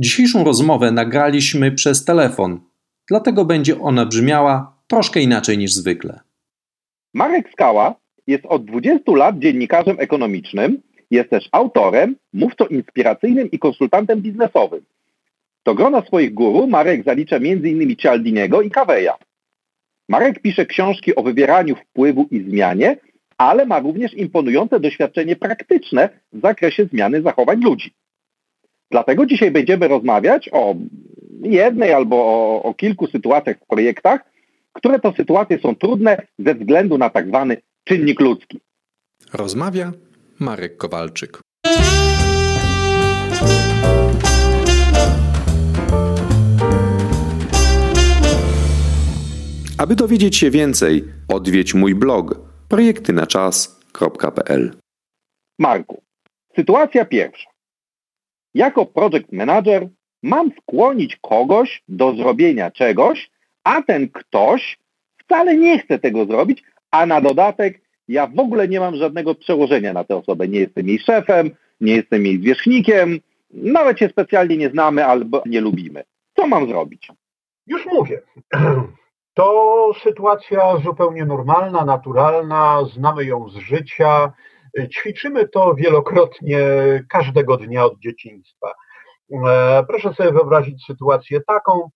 Dzisiejszą rozmowę nagraliśmy przez telefon, dlatego będzie ona brzmiała troszkę inaczej niż zwykle. Marek Skała jest od 20 lat dziennikarzem ekonomicznym, jest też autorem, mówcą inspiracyjnym i konsultantem biznesowym. Do grona swoich guru Marek zalicza m.in. Cialdiniego i Kaweja. Marek pisze książki o wywieraniu wpływu i zmianie, ale ma również imponujące doświadczenie praktyczne w zakresie zmiany zachowań ludzi. Dlatego dzisiaj będziemy rozmawiać o jednej albo o, o kilku sytuacjach w projektach, które to sytuacje są trudne ze względu na tak zwany czynnik ludzki. Rozmawia Marek Kowalczyk. Aby dowiedzieć się więcej, odwiedź mój blog projektynaczas.pl. Marku, sytuacja pierwsza. Jako project manager mam skłonić kogoś do zrobienia czegoś, a ten ktoś wcale nie chce tego zrobić, a na dodatek ja w ogóle nie mam żadnego przełożenia na tę osobę. Nie jestem jej szefem, nie jestem jej zwierzchnikiem, nawet się specjalnie nie znamy albo nie lubimy. Co mam zrobić? Już mówię. To sytuacja zupełnie normalna, naturalna, znamy ją z życia, ćwiczymy to wielokrotnie każdego dnia od dzieciństwa. E, proszę sobie wyobrazić sytuację taką,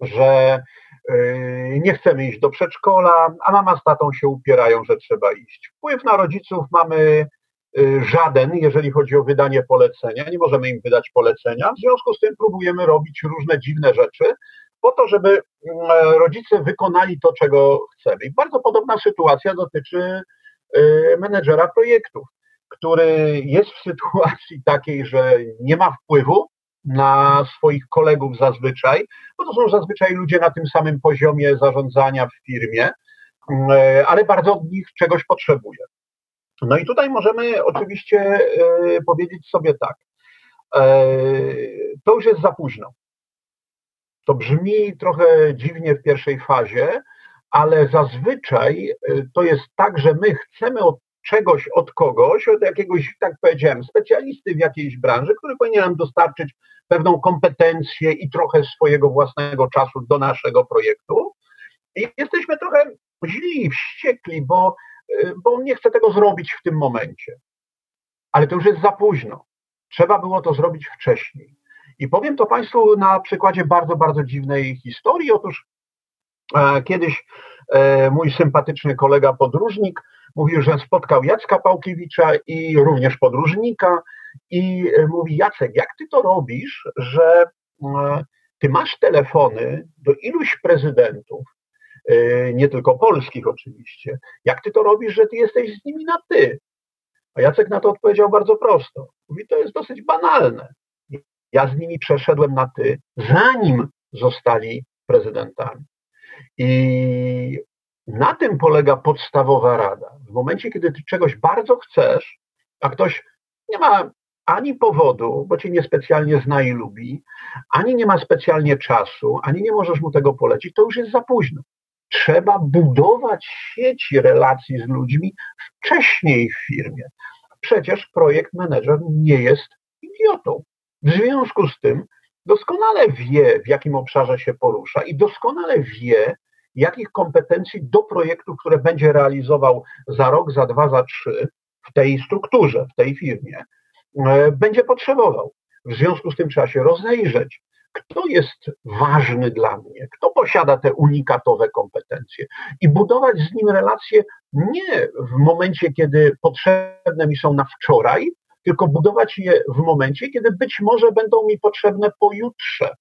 że e, nie chcemy iść do przedszkola, a mama z tatą się upierają, że trzeba iść. Wpływ na rodziców mamy e, żaden, jeżeli chodzi o wydanie polecenia. Nie możemy im wydać polecenia. W związku z tym próbujemy robić różne dziwne rzeczy, po to, żeby mm, rodzice wykonali to, czego chcemy. I bardzo podobna sytuacja dotyczy menedżera projektów, który jest w sytuacji takiej, że nie ma wpływu, na swoich kolegów zazwyczaj, bo to są zazwyczaj ludzie na tym samym poziomie zarządzania w firmie, e, ale bardzo od nich czegoś potrzebuje. No i tutaj możemy oczywiście e, powiedzieć sobie tak, to już jest za późno. To brzmi trochę dziwnie w pierwszej fazie, ale zazwyczaj to jest tak, że my chcemy od czegoś od kogoś, od jakiegoś, tak powiedziałem, specjalisty w jakiejś branży, który powinien nam dostarczyć pewną kompetencję i trochę swojego własnego czasu do naszego projektu. I jesteśmy trochę źli i wściekli, bo, y, bo on nie chce tego zrobić w tym momencie. Ale to już jest za późno. Trzeba było to zrobić wcześniej. I powiem to Państwu na przykładzie bardzo, bardzo dziwnej historii. Otóż kiedyś e, mój sympatyczny kolega podróżnik mówił, że spotkał Jacka Pałkiewicza i również podróżnika i e, mówi Jacek, jak ty to robisz, że e, ty masz telefony do iluś prezydentów, nie tylko polskich oczywiście, jak ty to robisz, że ty jesteś z nimi na ty? A Jacek na to odpowiedział bardzo prosto. Mówi, to jest dosyć banalne. Ja z nimi przeszedłem na ty, zanim zostali prezydentami. I na tym polega podstawowa rada. W momencie, kiedy ty czegoś bardzo chcesz, a ktoś nie ma ani powodu, bo cię niespecjalnie zna i lubi, ani nie ma specjalnie czasu, ani nie możesz mu tego polecić, to już jest za późno. Trzeba budować sieci relacji z ludźmi wcześniej w firmie. Przecież projekt manager nie jest idiotą. W związku z tym doskonale wie, w jakim obszarze się porusza i doskonale wie, jakich kompetencji do projektów, które będzie realizował za rok, za dwa, za trzy w tej strukturze, w tej firmie, e, będzie potrzebował. W związku z tym trzeba się rozejrzeć, kto jest ważny dla mnie, kto posiada te unikatowe kompetencje i budować z nim relacje nie w momencie, kiedy potrzebne mi są na wczoraj, tylko budować je w momencie, kiedy być może będą mi potrzebne pojutrze.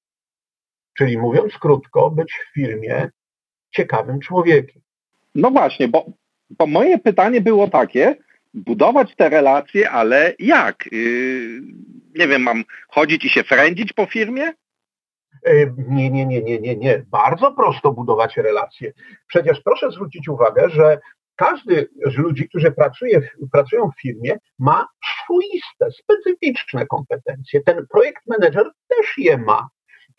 Czyli mówiąc krótko, być w firmie ciekawym człowiekiem. No właśnie, bo, bo moje pytanie było takie, budować te relacje, ale jak? Yy, nie wiem, mam chodzić i się frędzić po firmie? Nie, nie, nie, nie, nie, nie. Bardzo prosto budować relacje. Przecież proszę zwrócić uwagę, że każdy z ludzi, którzy pracuje, pracują w firmie, ma swoiste, specyficzne kompetencje. Ten projekt manager też je ma.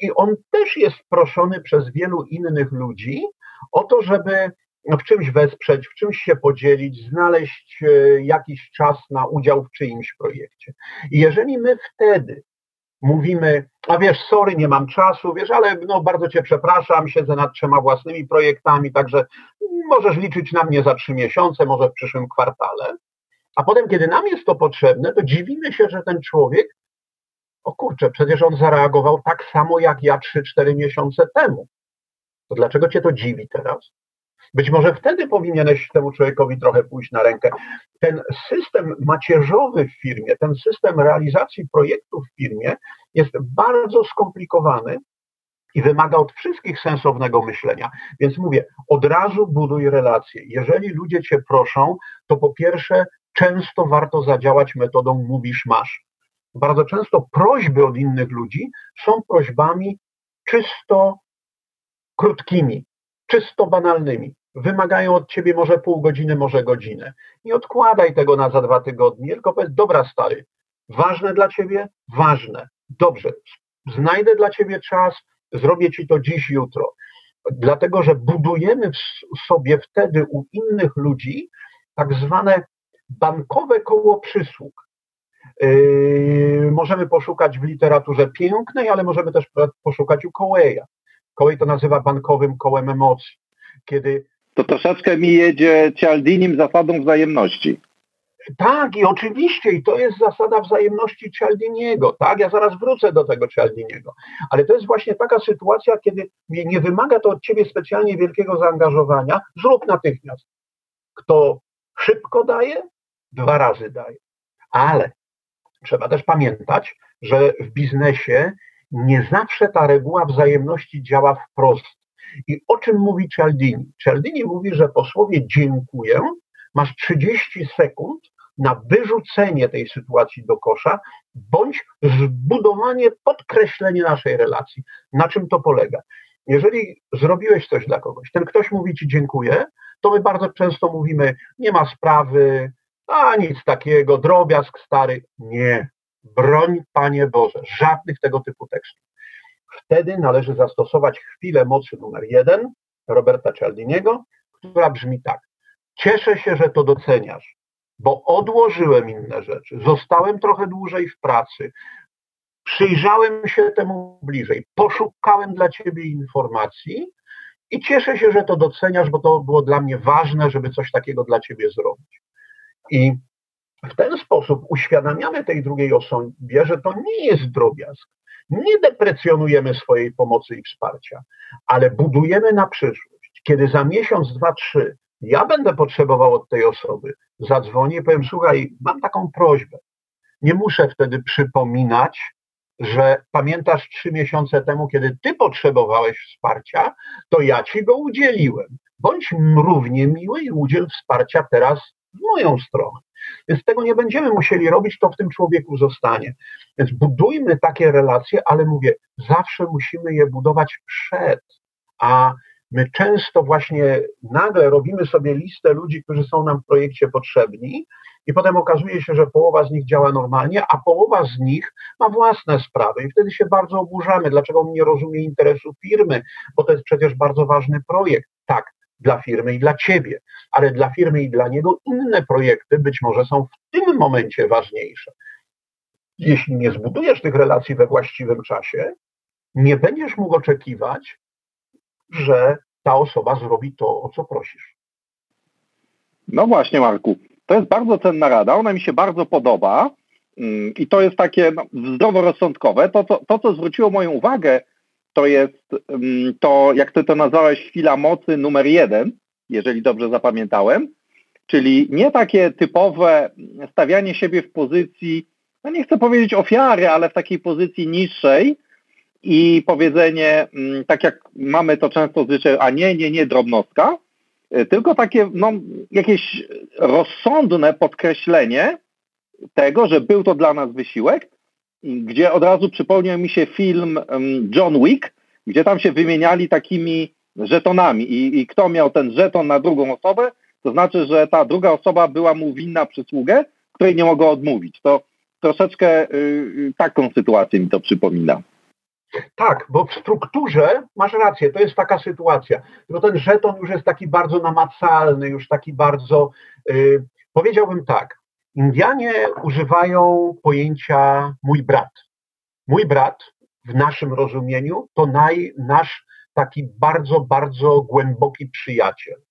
I on też jest proszony przez wielu innych ludzi o to, żeby w czymś wesprzeć, w czymś się podzielić, znaleźć e, jakiś czas na udział w czyimś projekcie. I jeżeli my wtedy mówimy, a wiesz, sorry, nie mam czasu, wiesz, ale no bardzo cię przepraszam, siedzę nad trzema własnymi projektami, także możesz liczyć na mnie za trzy miesiące, może w przyszłym kwartale. A potem, kiedy nam jest to potrzebne, to dziwimy się, że ten człowiek, o kurczę, przecież on zareagował tak samo jak ja 3-4 miesiące temu. To dlaczego cię to dziwi teraz? Być może wtedy powinieneś temu człowiekowi trochę pójść na rękę. Ten system macierzowy w firmie, ten system realizacji projektów w firmie jest bardzo skomplikowany i wymaga od wszystkich sensownego myślenia. Więc mówię, od razu buduj relacje. Jeżeli ludzie cię proszą, to po pierwsze, często warto zadziałać metodą mówisz masz. Bardzo często prośby od innych ludzi są prośbami czysto krótkimi, czysto banalnymi. Wymagają od ciebie może pół godziny, może godzinę. Nie odkładaj tego na za dwa tygodnie, tylko powiedz, dobra stary, ważne dla ciebie? Ważne. Dobrze, znajdę dla ciebie czas, zrobię ci to dziś, jutro. Dlatego, że budujemy w sobie wtedy u innych ludzi tak zwane bankowe koło przysług. Yy, możemy poszukać w literaturze pięknej, ale możemy też poszukać u Kołeja. Kołej to nazywa bankowym kołem emocji. Kiedy to troszeczkę mi jedzie Cialdinim zasadą wzajemności. Tak, i oczywiście, i to jest zasada wzajemności Cialdiniego, tak? Ja zaraz wrócę do tego Cialdiniego. Ale to jest właśnie taka sytuacja, kiedy nie wymaga to od ciebie specjalnie wielkiego zaangażowania, zrób natychmiast. Kto szybko daje, dwa razy daje. Ale trzeba też pamiętać, że w biznesie nie zawsze ta reguła wzajemności działa wprost. I o czym mówi Cialdini? Cialdini mówi, że po słowie dziękuję masz 30 sekund na wyrzucenie tej sytuacji do kosza, bądź zbudowanie, podkreślenie naszej relacji. Na czym to polega? Jeżeli zrobiłeś coś dla kogoś, ten ktoś mówi ci dziękuję, to my bardzo często mówimy, nie ma sprawy, a nic takiego, drobiazg stary. Nie. Broń, Panie Boże, żadnych tego typu tekstów. Wtedy należy zastosować chwilę mocy numer jeden Roberta Cialdiniego, która brzmi tak. Cieszę się, że to doceniasz, bo odłożyłem inne rzeczy, zostałem trochę dłużej w pracy, przyjrzałem się temu bliżej, poszukałem dla ciebie informacji i cieszę się, że to doceniasz, bo to było dla mnie ważne, żeby coś takiego dla ciebie zrobić. I w ten sposób uświadamiamy tej drugiej osobie, że to nie jest drobiazg. Nie deprecjonujemy swojej pomocy i wsparcia, ale budujemy na przyszłość. Kiedy za miesiąc, dwa, trzy ja będę potrzebował od tej osoby, zadzwonię i powiem, słuchaj, mam taką prośbę. Nie muszę wtedy przypominać, że pamiętasz trzy miesiące temu, kiedy ty potrzebowałeś wsparcia, to ja ci go udzieliłem. Bądź równie miły i udziel wsparcia teraz w moją stronę. Więc tego nie będziemy musieli robić, to w tym człowieku zostanie. Więc budujmy takie relacje, ale mówię, zawsze musimy je budować przed, a my często właśnie nagle robimy sobie listę ludzi, którzy są nam w projekcie potrzebni i potem okazuje się, że połowa z nich działa normalnie, a połowa z nich ma własne sprawy i wtedy się bardzo oburzamy, dlaczego on nie rozumie interesu firmy, bo to jest przecież bardzo ważny projekt. Tak, dla firmy i dla ciebie, ale dla firmy i dla niego inne projekty być może są w tym momencie ważniejsze. Jeśli nie zbudujesz tych relacji we właściwym czasie, nie będziesz mógł oczekiwać, że ta osoba zrobi to, o co prosisz. No właśnie, Marku. To jest bardzo cenna rada, ona mi się bardzo podoba mm, i to jest takie no, zdroworozsądkowe. To, to, to, co zwróciło moją uwagę to jest to, jak ty to nazwałeś, chwila mocy numer jeden, jeżeli dobrze zapamiętałem, czyli nie takie typowe stawianie siebie w pozycji, no nie chcę powiedzieć ofiary, ale w takiej pozycji niższej i powiedzenie, tak jak mamy to często zwyczaj, a nie, nie, nie, drobnostka, y, tylko takie no, jakieś rozsądne podkreślenie tego, że był to dla nas wysiłek, gdzie od razu przypomniał mi się film John Wick, gdzie tam się wymieniali takimi żetonami i, i kto miał ten żeton na drugą osobę, to znaczy, że ta druga osoba była mu winna przysługę, której nie mogła odmówić. To troszeczkę y, taką sytuację mi to przypomina. Tak, bo w strukturze masz rację, to jest taka sytuacja. Bo ten żeton już jest taki bardzo namacalny, już taki bardzo, y, powiedziałbym tak, Indianie używają pojęcia mój brat. Mój brat w naszym rozumieniu to naj, nasz taki bardzo, bardzo głęboki przyjaciel.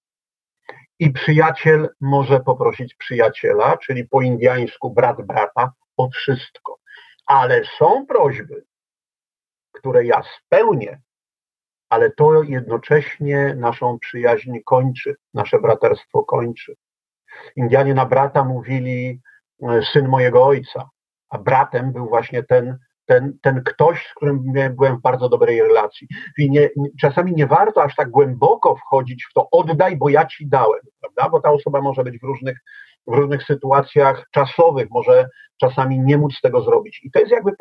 I przyjaciel może poprosić przyjaciela, czyli po indiańsku brat brata, o wszystko. Ale są prośby, które ja spełnię, ale to jednocześnie naszą przyjaźń kończy, nasze braterstwo kończy. Indianie na brata mówili e, syn mojego ojca, a bratem był właśnie ten, ten, ten ktoś, z którym byłem w bardzo dobrej relacji. I nie, czasami nie warto aż tak głęboko wchodzić w to, oddaj, bo ja ci dałem, prawda? Bo ta osoba może być w różnych, w różnych sytuacjach czasowych, może czasami nie móc tego zrobić. I to jest jakby,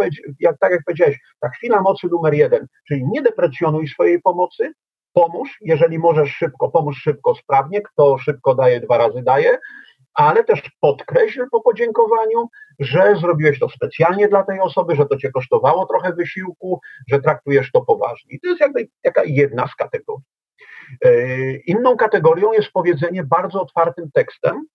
jak, tak jak powiedziałeś, ta chwila mocy numer jeden, czyli nie deprecjonuj swojej pomocy, pomóż, jeżeli możesz szybko, pomóż szybko, sprawnie, kto szybko daje, dwa razy daje, ale też podkreśl po podziękowaniu, że zrobiłeś to specjalnie dla tej osoby, że to cię kosztowało trochę wysiłku, że traktujesz to poważnie. I to jest jakby taka jedna z kategorii. E, inną kategorią jest powiedzenie bardzo otwartym tekstem,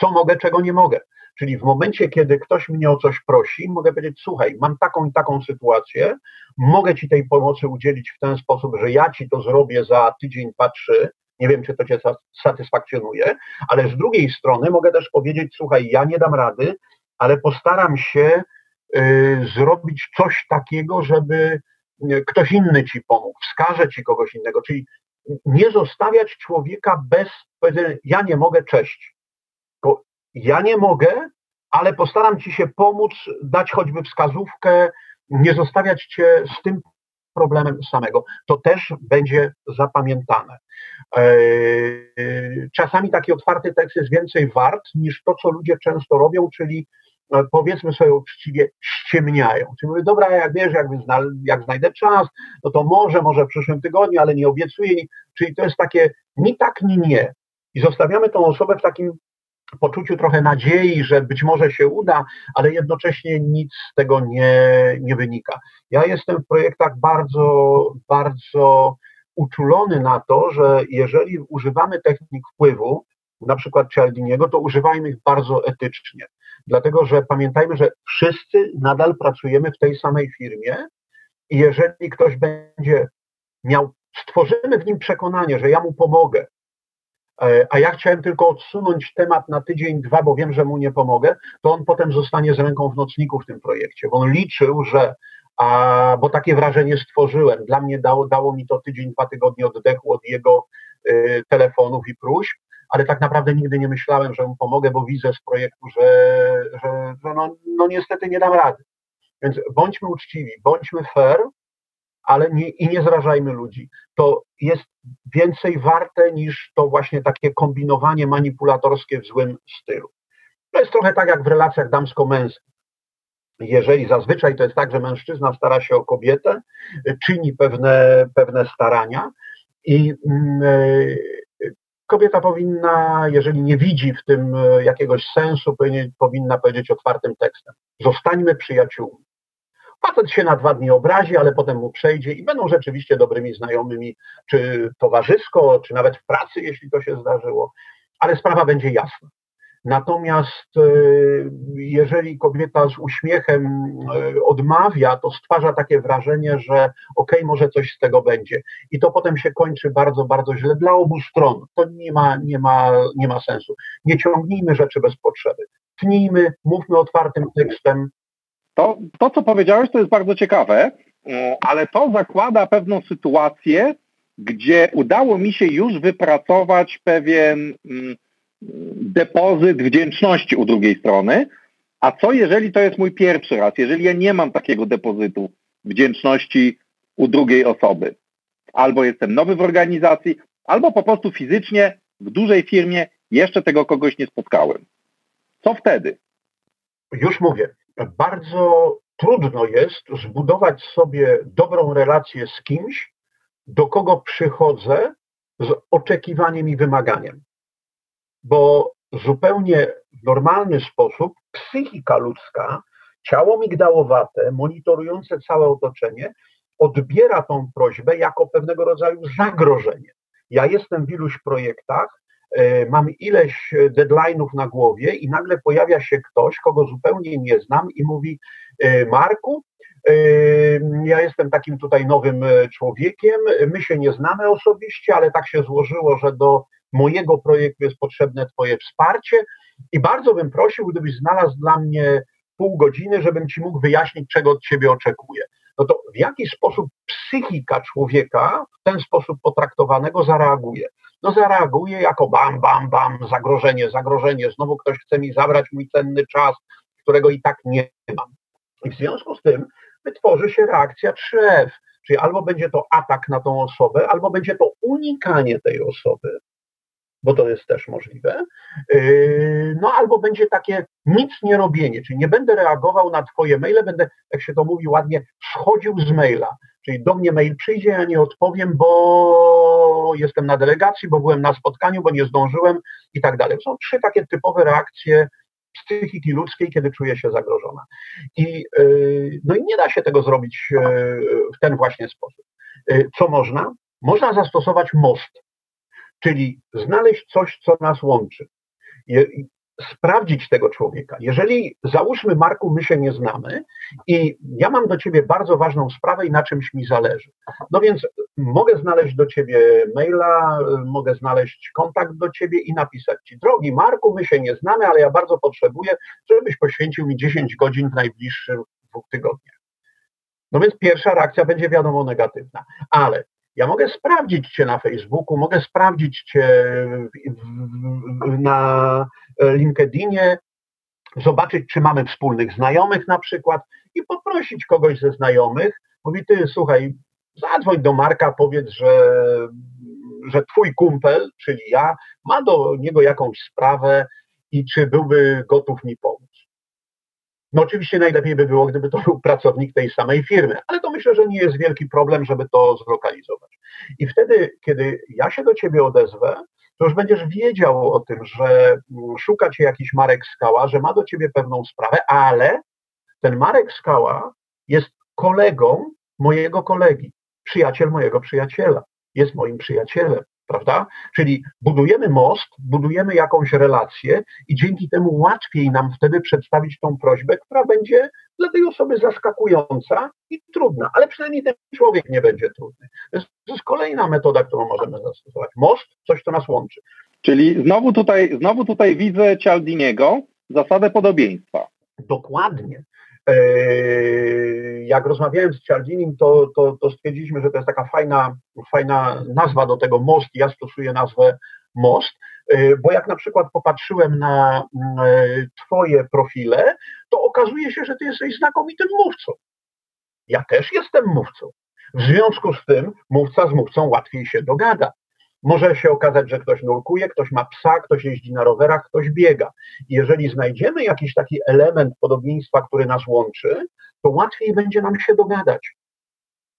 co mogę, czego nie mogę. Czyli w momencie, kiedy ktoś mnie o coś prosi, mogę powiedzieć: Słuchaj, mam taką i taką sytuację, mogę ci tej pomocy udzielić w ten sposób, że ja ci to zrobię za tydzień, dwa, trzy. Nie wiem, czy to cię satysfakcjonuje, ale z drugiej strony mogę też powiedzieć: Słuchaj, ja nie dam rady, ale postaram się y, zrobić coś takiego, żeby y, ktoś inny ci pomógł, wskaże ci kogoś innego. Czyli nie zostawiać człowieka bez powiedzenia: Ja nie mogę, cześć ja nie mogę, ale postaram ci się pomóc, dać choćby wskazówkę, nie zostawiać cię z tym problemem samego. To też będzie zapamiętane. E, czasami taki otwarty tekst jest więcej wart niż to, co ludzie często robią, czyli e, powiedzmy sobie uczciwie, ściemniają. Czyli mówię, dobra, jak wiesz, jak, jak znajdę czas, no to może, może w przyszłym tygodniu, ale nie obiecuję. Czyli to jest takie ni tak, ni nie. I zostawiamy tą osobę w takim poczuciu trochę nadziei, że być może się uda, ale jednocześnie nic z tego nie, nie wynika. Ja jestem w projektach bardzo, bardzo uczulony na to, że jeżeli używamy technik wpływu, na przykład Cialdiniego, to używajmy ich bardzo etycznie. Dlatego, że pamiętajmy, że wszyscy nadal pracujemy w tej samej firmie i jeżeli ktoś będzie miał, stworzymy w nim przekonanie, że ja mu pomogę, a ja chciałem tylko odsunąć temat na tydzień, dwa, bo wiem, że mu nie pomogę, to on potem zostanie z ręką w nocniku w tym projekcie, bo on liczył, że a, bo takie wrażenie stworzyłem. Dla mnie dało, dało mi to tydzień, dwa tygodnie oddechu od jego y, telefonów i próśb, ale tak naprawdę nigdy nie myślałem, że mu pomogę, bo widzę z projektu, że, że, że no, no niestety nie dam rady. Więc bądźmy uczciwi, bądźmy fair, ale nie, i nie zrażajmy ludzi. To jest więcej warte niż to właśnie takie kombinowanie manipulatorskie w złym stylu. To jest trochę tak jak w relacjach damsko-męskich. Jeżeli zazwyczaj to jest tak, że mężczyzna stara się o kobietę, czyni pewne, pewne starania i e, kobieta powinna, jeżeli nie widzi w tym e, jakiegoś sensu, powinna powiedzieć otwartym tekstem: zostańmy przyjaciółmi. Facet się na dwa dni obrazi, ale potem mu przejdzie i będą rzeczywiście dobrymi znajomymi, czy towarzysko, czy nawet w pracy, jeśli to się zdarzyło, ale sprawa będzie jasna. Natomiast e, jeżeli kobieta z uśmiechem e, odmawia, to stwarza takie wrażenie, że okej, okay, może coś z tego będzie. I to potem się kończy bardzo, bardzo źle dla obu stron. To nie ma, nie ma, nie ma sensu. Nie ciągnijmy rzeczy bez potrzeby. Tnijmy, mówmy otwartym tekstem, to, to, co powiedziałeś, to jest bardzo ciekawe, e, ale to zakłada pewną sytuację, gdzie udało mi się już wypracować pewien mm, depozyt wdzięczności u drugiej strony. A co jeżeli to jest mój pierwszy raz, jeżeli ja nie mam takiego depozytu wdzięczności u drugiej osoby? Albo jestem nowy w organizacji, albo po prostu fizycznie w dużej firmie jeszcze tego kogoś nie spotkałem. Co wtedy? Już mówię bardzo trudno jest zbudować sobie dobrą relację z kimś, do kogo przychodzę z oczekiwaniem i wymaganiem. Bo zupełnie w normalny sposób psychika ludzka, ciało migdałowate, monitorujące całe otoczenie, odbiera tą prośbę jako pewnego rodzaju zagrożenie. Ja jestem w iluś projektach, mam ileś deadline'ów na głowie i nagle pojawia się ktoś, kogo zupełnie nie znam i mówi e, Marku, Ja jestem takim tutaj nowym człowiekiem. My się nie znamy osobiście, ale tak się złożyło, że do mojego projektu jest potrzebne Twoje wsparcie i bardzo bym prosił, gdybyś znalazł dla mnie pół godziny, żebym Ci mógł wyjaśnić, czego od Ciebie oczekuję. No to w jaki sposób psychika człowieka w ten sposób potraktowanego zareaguje? No zareaguje jako bam, bam, bam, zagrożenie, zagrożenie, znowu ktoś chce mi zabrać mój cenny czas, którego i tak nie mam. I w związku z tym wytworzy się reakcja 3F, czyli albo będzie to atak na tą osobę, albo będzie to unikanie tej osoby, bo to jest też możliwe. Yy, no albo będzie takie nic nie robienie, czyli nie będę reagował na Twoje maile, będę, jak się to mówi ładnie, schodził z maila. Czyli do mnie mail przyjdzie, ja nie odpowiem, bo jestem na delegacji, bo byłem na spotkaniu, bo nie zdążyłem i tak dalej. Są trzy takie typowe reakcje psychiki ludzkiej, kiedy czuje się zagrożona. I, yy, no i nie da się tego zrobić yy, w ten właśnie sposób. Co można? Można zastosować most czyli znaleźć coś, co nas łączy. Je, sprawdzić tego człowieka. Jeżeli, załóżmy, Marku, my się nie znamy i ja mam do ciebie bardzo ważną sprawę i na czymś mi zależy. No więc mogę znaleźć do ciebie maila, mogę znaleźć kontakt do ciebie i napisać ci, drogi Marku, my się nie znamy, ale ja bardzo potrzebuję, żebyś poświęcił mi 10 godzin w najbliższych dwóch tygodniach. No więc pierwsza reakcja będzie wiadomo negatywna, ale ja mogę sprawdzić Cię na Facebooku, mogę sprawdzić Cię na LinkedInie, zobaczyć, czy mamy wspólnych znajomych na przykład i poprosić kogoś ze znajomych. Mówi, ty słuchaj, zadzwoń do Marka, powiedz, że, że twój kumpel, czyli ja, ma do niego jakąś sprawę i czy byłby gotów mi pomóc. No oczywiście najlepiej by było, gdyby to był pracownik tej samej firmy, ale to myślę, że nie jest wielki problem, żeby to zlokalizować. I wtedy, kiedy ja się do ciebie odezwę, to już będziesz wiedział o tym, że mm, szuka cię jakiś Marek Skała, że ma do ciebie pewną sprawę, ale ten Marek Skała jest kolegą mojego kolegi, przyjaciel mojego przyjaciela, jest moim przyjacielem prawda? Czyli budujemy most, budujemy jakąś relację i dzięki temu łatwiej nam wtedy przedstawić tą prośbę, która będzie dla tej osoby zaskakująca i trudna, ale przynajmniej ten człowiek nie będzie trudny. To jest, to jest kolejna metoda, którą możemy zastosować. Most, coś, co nas łączy. Czyli znowu tutaj, znowu tutaj widzę Cialdiniego, zasadę podobieństwa. Dokładnie. Yy, jak rozmawiałem z Cialdinim, to, to, to stwierdziliśmy, że to jest taka fajna, fajna nazwa do tego most. Ja stosuję nazwę most, yy, bo jak na przykład popatrzyłem na yy, Twoje profile, to okazuje się, że Ty jesteś znakomitym mówcą. Ja też jestem mówcą. W związku z tym mówca z mówcą łatwiej się dogada. Może się okazać, że ktoś nurkuje, ktoś ma psa, ktoś jeździ na rowerach, ktoś biega. Jeżeli znajdziemy jakiś taki element podobieństwa, który nas łączy, to łatwiej będzie nam się dogadać.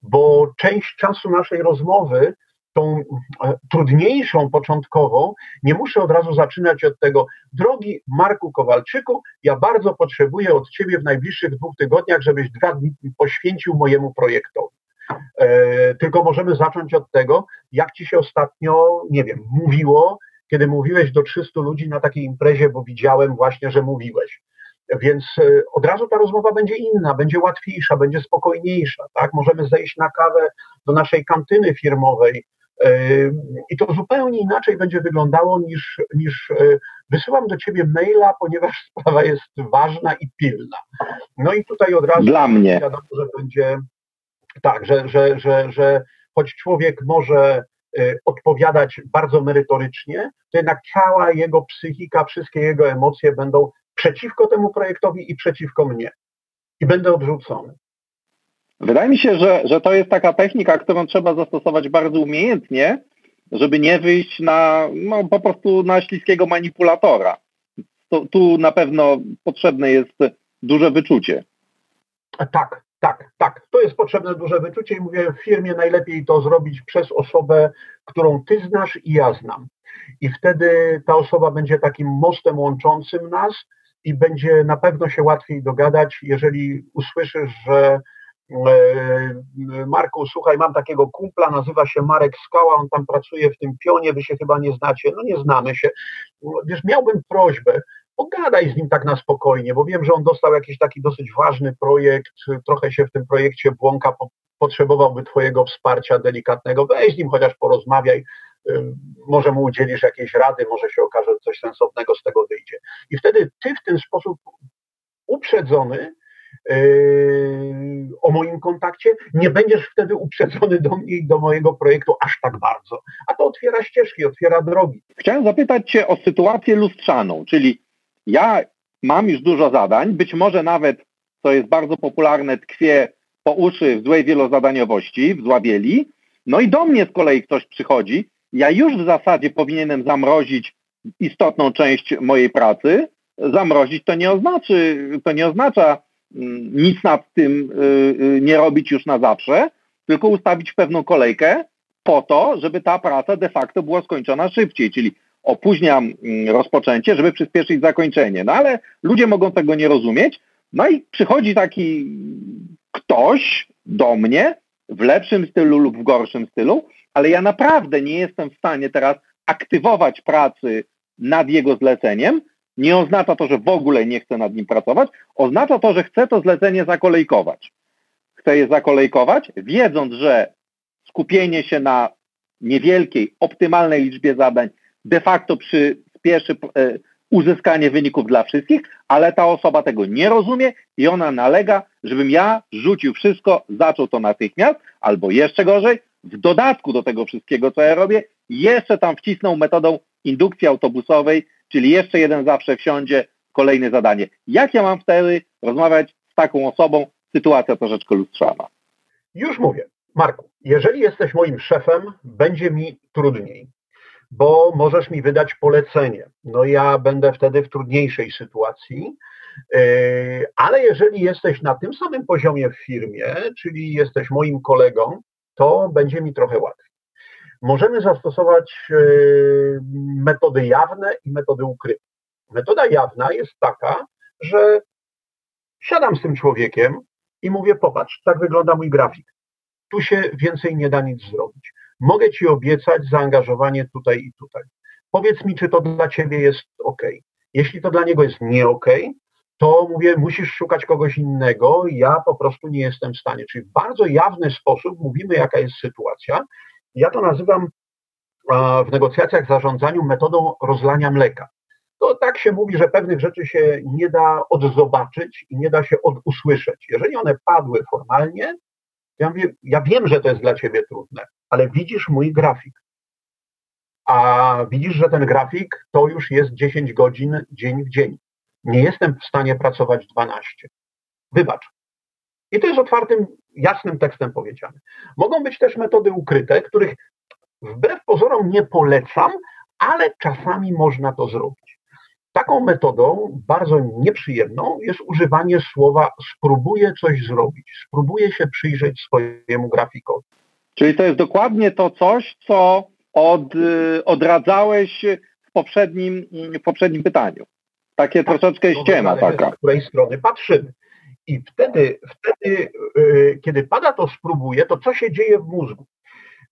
Bo część czasu naszej rozmowy, tą e, trudniejszą początkową, nie muszę od razu zaczynać od tego, drogi Marku Kowalczyku, ja bardzo potrzebuję od Ciebie w najbliższych dwóch tygodniach, żebyś dwa dni poświęcił mojemu projektowi. E, tylko możemy zacząć od tego, jak ci się ostatnio, nie wiem, mówiło, kiedy mówiłeś do 300 ludzi na takiej imprezie, bo widziałem właśnie, że mówiłeś. Więc e, od razu ta rozmowa będzie inna, będzie łatwiejsza, będzie spokojniejsza. Tak? Możemy zejść na kawę do naszej kantyny firmowej e, i to zupełnie inaczej będzie wyglądało niż, niż wysyłam do ciebie maila, ponieważ sprawa jest ważna i pilna. No i tutaj od razu Dla mnie. wiadomo, że będzie tak, że, że, że, że choć człowiek może y, odpowiadać bardzo merytorycznie, to jednak cała jego psychika, wszystkie jego emocje będą przeciwko temu projektowi i przeciwko mnie. I będę odrzucony. Wydaje mi się, że, że to jest taka technika, którą trzeba zastosować bardzo umiejętnie, żeby nie wyjść na no, po prostu na śliskiego manipulatora. To, tu na pewno potrzebne jest duże wyczucie. Tak, tak, tak. To jest potrzebne duże wyczucie i mówię, w firmie najlepiej to zrobić przez osobę, którą ty znasz i ja znam. I wtedy ta osoba będzie takim mostem łączącym nas i będzie na pewno się łatwiej dogadać, jeżeli usłyszysz, że e, Marku, słuchaj, mam takiego kumpla, nazywa się Marek Skała, on tam pracuje w tym pionie, wy się chyba nie znacie, no nie znamy się. Wiesz, miałbym prośbę, pogadaj z nim tak na spokojnie, bo wiem, że on dostał jakiś taki dosyć ważny projekt, trochę się w tym projekcie błąka, potrzebowałby Twojego wsparcia delikatnego, weź z nim chociaż porozmawiaj, może mu udzielisz jakiejś rady, może się okaże, że coś sensownego z tego wyjdzie. I wtedy Ty w ten sposób uprzedzony yy, o moim kontakcie, nie będziesz wtedy uprzedzony do mnie i do mojego projektu aż tak bardzo. A to otwiera ścieżki, otwiera drogi. Chciałem zapytać Cię o sytuację lustrzaną, czyli ja mam już dużo zadań, być może nawet, co jest bardzo popularne, tkwie po uszy w złej wielozadaniowości, w złabieli, no i do mnie z kolei ktoś przychodzi, ja już w zasadzie powinienem zamrozić istotną część mojej pracy. Zamrozić to nie oznaczy, to nie oznacza mm, nic nad tym y, y, nie robić już na zawsze, tylko ustawić pewną kolejkę po to, żeby ta praca de facto była skończona szybciej, czyli opóźniam mm, rozpoczęcie, żeby przyspieszyć zakończenie. No ale ludzie mogą tego nie rozumieć. No i przychodzi taki ktoś do mnie w lepszym stylu lub w gorszym stylu, ale ja naprawdę nie jestem w stanie teraz aktywować pracy nad jego zleceniem. Nie oznacza to, że w ogóle nie chcę nad nim pracować, oznacza to, że chcę to zlecenie zakolejkować. Chcę je zakolejkować, wiedząc, że skupienie się na niewielkiej, optymalnej liczbie zadań de facto przyspieszy e, uzyskanie wyników dla wszystkich, ale ta osoba tego nie rozumie i ona nalega, żebym ja rzucił wszystko, zaczął to natychmiast, albo jeszcze gorzej, w dodatku do tego wszystkiego, co ja robię, jeszcze tam wcisnął metodą indukcji autobusowej, czyli jeszcze jeden zawsze wsiądzie, kolejne zadanie. Jak ja mam wtedy rozmawiać z taką osobą? Sytuacja troszeczkę lustrzana. Już mówię. Marku, jeżeli jesteś moim szefem, będzie mi trudniej bo możesz mi wydać polecenie. No ja będę wtedy w trudniejszej sytuacji, yy, ale jeżeli jesteś na tym samym poziomie w firmie, czyli jesteś moim kolegą, to będzie mi trochę łatwiej. Możemy zastosować yy, metody jawne i metody ukryte. Metoda jawna jest taka, że siadam z tym człowiekiem i mówię, popatrz, tak wygląda mój grafik. Tu się więcej nie da nic zrobić mogę Ci obiecać zaangażowanie tutaj i tutaj. Powiedz mi, czy to dla Ciebie jest ok. Jeśli to dla niego jest nie ok, to mówię, musisz szukać kogoś innego, ja po prostu nie jestem w stanie. Czyli w bardzo jawny sposób mówimy, jaka jest sytuacja. Ja to nazywam w negocjacjach, zarządzaniu metodą rozlania mleka. To tak się mówi, że pewnych rzeczy się nie da odzobaczyć i nie da się odusłyszeć. Jeżeli one padły formalnie, ja, mówię, ja wiem, że to jest dla ciebie trudne, ale widzisz mój grafik. A widzisz, że ten grafik to już jest 10 godzin dzień w dzień. Nie jestem w stanie pracować 12. Wybacz. I to jest otwartym, jasnym tekstem powiedziane. Mogą być też metody ukryte, których wbrew pozorom nie polecam, ale czasami można to zrobić. Taką metodą, bardzo nieprzyjemną, jest używanie słowa spróbuję coś zrobić, spróbuję się przyjrzeć swojemu grafikowi. Czyli to jest dokładnie to coś, co od, y, odradzałeś w poprzednim, w poprzednim pytaniu. Takie tak, troszeczkę ściema taka. Z której strony patrzymy. I wtedy, wtedy, y, kiedy pada to spróbuję, to co się dzieje w mózgu?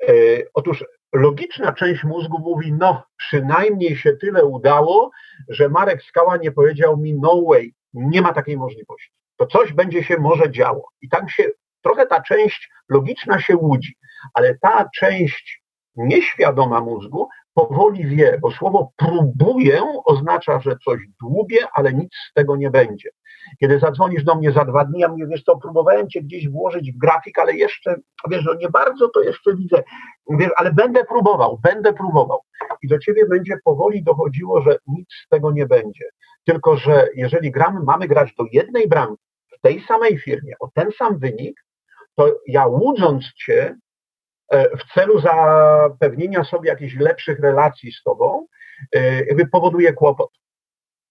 Y, otóż logiczna część mózgu mówi, no przynajmniej się tyle udało, że Marek Skała nie powiedział mi no way, nie ma takiej możliwości. To coś będzie się może działo. I tam się trochę ta część logiczna się łudzi, ale ta część nieświadoma mózgu powoli wie, bo słowo próbuję oznacza, że coś dłubię, ale nic z tego nie będzie. Kiedy zadzwonisz do mnie za dwa dni, ja mówię, wiesz co, próbowałem cię gdzieś włożyć w grafik, ale jeszcze, wiesz, no nie bardzo to jeszcze widzę, wiesz, ale będę próbował, będę próbował. I do ciebie będzie powoli dochodziło, że nic z tego nie będzie. Tylko, że jeżeli gramy, mamy grać do jednej bramki w tej samej firmie, o ten sam wynik, to ja łudząc cię, w celu zapewnienia sobie jakichś lepszych relacji z tobą, e, jakby powoduje kłopot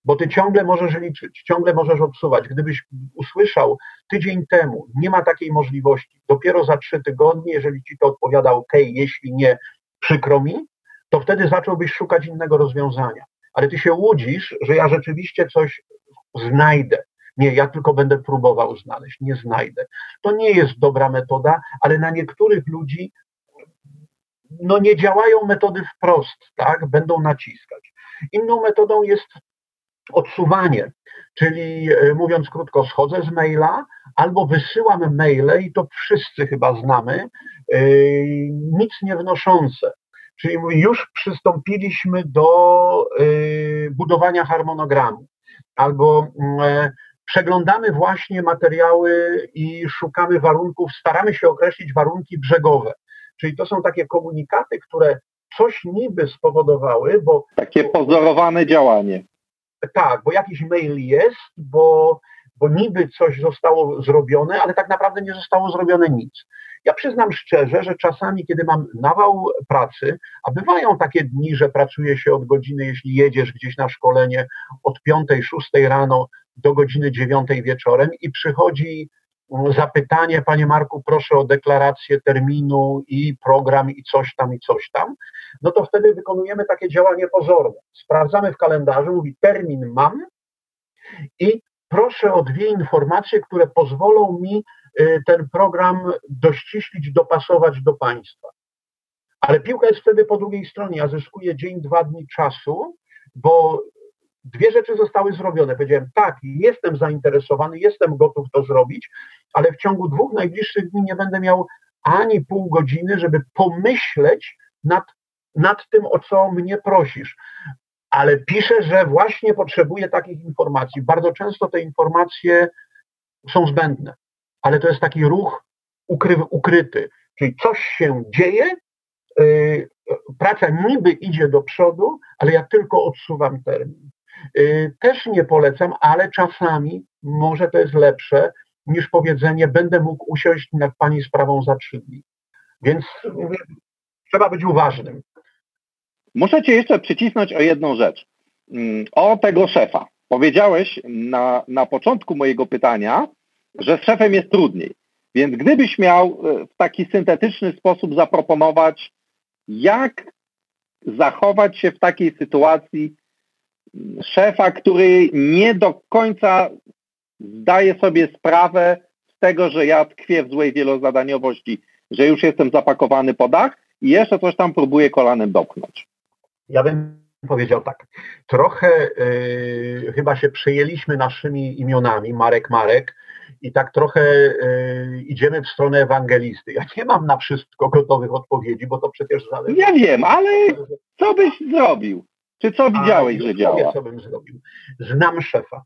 bo ty ciągle możesz liczyć, ciągle możesz odsuwać. Gdybyś usłyszał tydzień temu, nie ma takiej możliwości, dopiero za trzy tygodnie, jeżeli ci to odpowiada OK, jeśli nie, przykro mi, to wtedy zacząłbyś szukać innego rozwiązania. Ale ty się łudzisz, że ja rzeczywiście coś znajdę. Nie, ja tylko będę próbował znaleźć, nie znajdę. To nie jest dobra metoda, ale na niektórych ludzi no nie działają metody wprost, tak? Będą naciskać. Inną metodą jest odsuwanie. Czyli e, mówiąc krótko, schodzę z maila albo wysyłam maile i to wszyscy chyba znamy, e, nic nie wnoszące. Czyli już przystąpiliśmy do e, budowania harmonogramu albo mm, przeglądamy właśnie materiały i szukamy warunków, staramy się określić warunki brzegowe. Czyli to są takie komunikaty, które coś niby spowodowały, bo. Takie pozorowane działanie. Tak, bo jakiś mail jest, bo, bo niby coś zostało zrobione, ale tak naprawdę nie zostało zrobione nic. Ja przyznam szczerze, że czasami, kiedy mam nawał pracy, a bywają takie dni, że pracuje się od godziny, jeśli jedziesz gdzieś na szkolenie, od 5-6 rano do godziny 9 wieczorem i przychodzi zapytanie, panie Marku, proszę o deklarację terminu i program i coś tam i coś tam, no to wtedy wykonujemy takie działanie pozorne. Sprawdzamy w kalendarzu, mówi termin mam i proszę o dwie informacje, które pozwolą mi y, ten program dościślić, dopasować do państwa. Ale piłka jest wtedy po drugiej stronie. Ja zyskuję dzień, dwa dni czasu, bo dwie rzeczy zostały zrobione. Powiedziałem, tak, jestem zainteresowany, jestem gotów to zrobić, ale w ciągu dwóch najbliższych dni nie będę miał ani pół godziny, żeby pomyśleć nad, nad tym, o co mnie prosisz. Ale piszę, że właśnie potrzebuję takich informacji. Bardzo często te informacje są zbędne, ale to jest taki ruch ukry, ukryty. Czyli coś się dzieje, yy, praca niby idzie do przodu, ale ja tylko odsuwam termin. Yy, też nie polecam, ale czasami może to jest lepsze, niż powiedzenie, będę mógł usiąść nad Pani sprawą za trzy dni. Więc mówię, trzeba być uważnym. Muszę Cię jeszcze przycisnąć o jedną rzecz. Mm, o tego szefa. Powiedziałeś na, na początku mojego pytania, że z szefem jest trudniej. Więc gdybyś miał e, w taki syntetyczny sposób zaproponować, jak zachować się w takiej sytuacji szefa, który nie do końca zdaję sobie sprawę z tego, że ja tkwię w złej wielozadaniowości, że już jestem zapakowany po dach i jeszcze coś tam próbuję kolanem dopchnąć. Ja bym powiedział tak. Trochę yy, chyba się przejęliśmy naszymi imionami, Marek Marek, i tak trochę yy, idziemy w stronę ewangelisty. Ja nie mam na wszystko gotowych odpowiedzi, bo to przecież zależy. Ja wiem, ale co byś zrobił? Czy co widziałeś, że działa? co bym zrobił. Znam szefa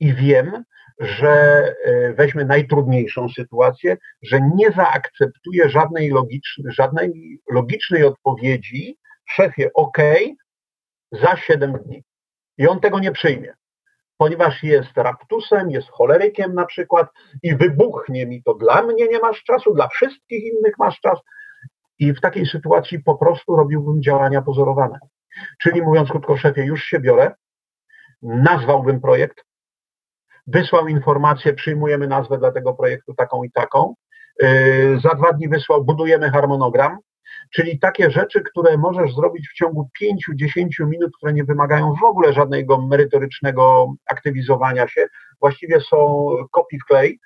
i wiem, że e, weźmy najtrudniejszą sytuację, że nie zaakceptuje żadnej, logicznej, żadnej logicznej odpowiedzi szefie OK za 7 dni. I on tego nie przyjmie, ponieważ jest raptusem, jest cholerykiem na przykład i wybuchnie mi to. Dla mnie nie masz czasu, dla wszystkich innych masz czas. I w takiej sytuacji po prostu robiłbym działania pozorowane. Czyli mówiąc krótko, szefie, już się biorę, nazwałbym projekt, wysłał informację, przyjmujemy nazwę dla tego projektu taką i taką. Yy, za dwa dni wysłał, budujemy harmonogram, czyli takie rzeczy, które możesz zrobić w ciągu 5-10 minut, które nie wymagają w ogóle żadnego merytorycznego aktywizowania się. Właściwie są copy wklej. Yy,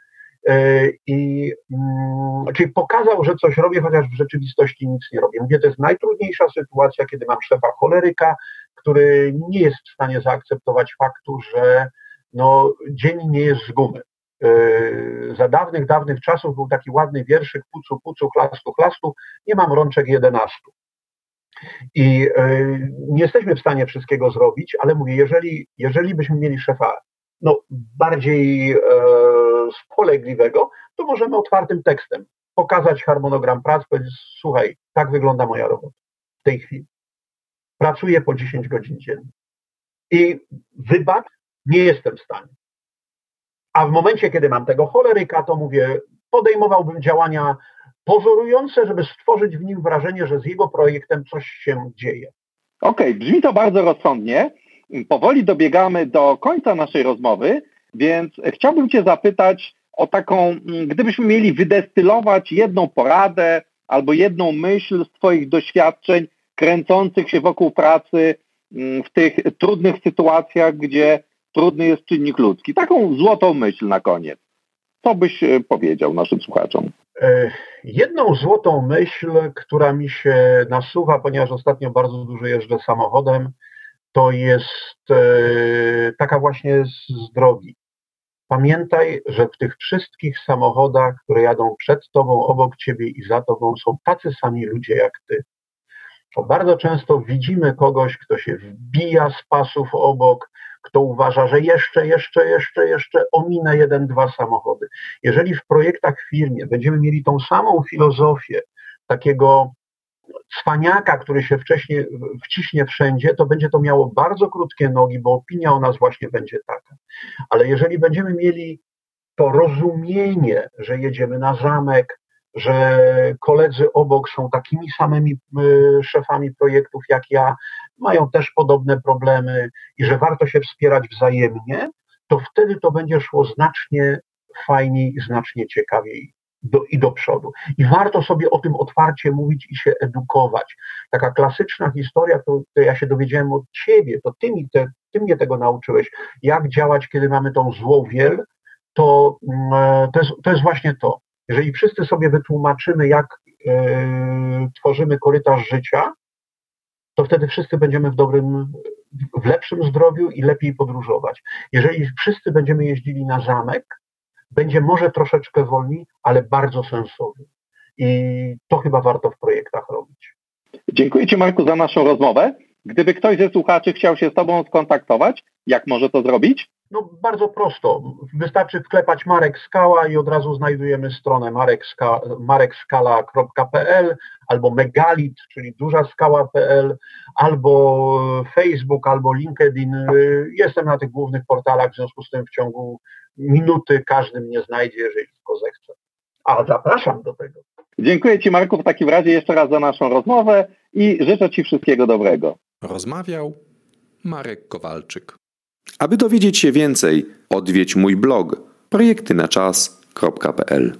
I, mm, czyli pokazał, że coś robię, chociaż w rzeczywistości nic nie robię. Mówię, to jest najtrudniejsza sytuacja, kiedy mam szefa choleryka, który nie jest w stanie zaakceptować faktu, że no, dzień nie jest z gumy. Yy, za dawnych, dawnych czasów był taki ładny wierszyk pucu, pucu, chlastu, chlastu, nie mam rączek jedenastu. I yy, nie jesteśmy w stanie wszystkiego zrobić, ale mówię, jeżeli, jeżeli byśmy mieli szefa no, bardziej e, spolegliwego, to możemy otwartym tekstem pokazać harmonogram prac, powiedzieć, słuchaj, tak wygląda moja robota w tej chwili. Pracuję po 10 godzin dziennie. I wybacz, nie jestem w stanie. A w momencie, kiedy mam tego choleryka, to mówię, podejmowałbym działania pozorujące, żeby stworzyć w nim wrażenie, że z jego projektem coś się dzieje. Okej, okay, brzmi to bardzo rozsądnie. Powoli dobiegamy do końca naszej rozmowy, więc chciałbym Cię zapytać o taką, gdybyśmy mieli wydestylować jedną poradę albo jedną myśl z Twoich doświadczeń kręcących się wokół pracy w tych trudnych sytuacjach, gdzie trudny jest czynnik ludzki. Taką złotą myśl na koniec. Co byś e, powiedział naszym słuchaczom? E, jedną złotą myśl, która mi się nasuwa, ponieważ ostatnio bardzo dużo jeżdżę samochodem, to jest e, taka właśnie z drogi. Pamiętaj, że w tych wszystkich samochodach, które jadą przed tobą, obok ciebie i za tobą, są tacy sami ludzie jak ty. Bo bardzo często widzimy kogoś, kto się wbija z pasów obok, kto uważa, że jeszcze, jeszcze, jeszcze, jeszcze ominę jeden, dwa samochody. Jeżeli w projektach w firmie będziemy mieli tą samą filozofię takiego cwaniaka, który się wcześniej wciśnie wszędzie, to będzie to miało bardzo krótkie nogi, bo opinia o nas właśnie będzie taka. Ale jeżeli będziemy mieli to rozumienie, że jedziemy na zamek, że koledzy obok są takimi samymi y, szefami projektów jak ja, mają też podobne problemy i że warto się wspierać wzajemnie, to wtedy to będzie szło znacznie fajniej i znacznie ciekawiej do, i do przodu. I warto sobie o tym otwarcie mówić i się edukować. Taka klasyczna historia, to, to ja się dowiedziałem od ciebie, to ty, mi te, ty mnie tego nauczyłeś, jak działać, kiedy mamy tą złą wiel, to, mm, to, jest, to jest właśnie to. Jeżeli wszyscy sobie wytłumaczymy, jak e, tworzymy korytarz życia, to wtedy wszyscy będziemy w dobrym, w lepszym zdrowiu i lepiej podróżować. Jeżeli wszyscy będziemy jeździli na zamek, będzie może troszeczkę wolniej, ale bardzo sensownie. I to chyba warto w projektach robić. Dziękuję Ci Marku za naszą rozmowę. Gdyby ktoś ze słuchaczy chciał się z Tobą skontaktować, jak może to zrobić? No bardzo prosto. Wystarczy wklepać Marek Skała i od razu znajdujemy stronę marekska, marekskala.pl albo megalit, czyli duża skała.pl, albo Facebook, albo LinkedIn. Jestem na tych głównych portalach, w związku z tym w ciągu minuty każdy mnie znajdzie, jeżeli tylko zechce. A zapraszam do tego. Dziękuję Ci Marku w takim razie jeszcze raz za naszą rozmowę i życzę Ci wszystkiego dobrego. Rozmawiał Marek Kowalczyk. Aby dowiedzieć się więcej, odwiedź mój blog projektynaczas.pl.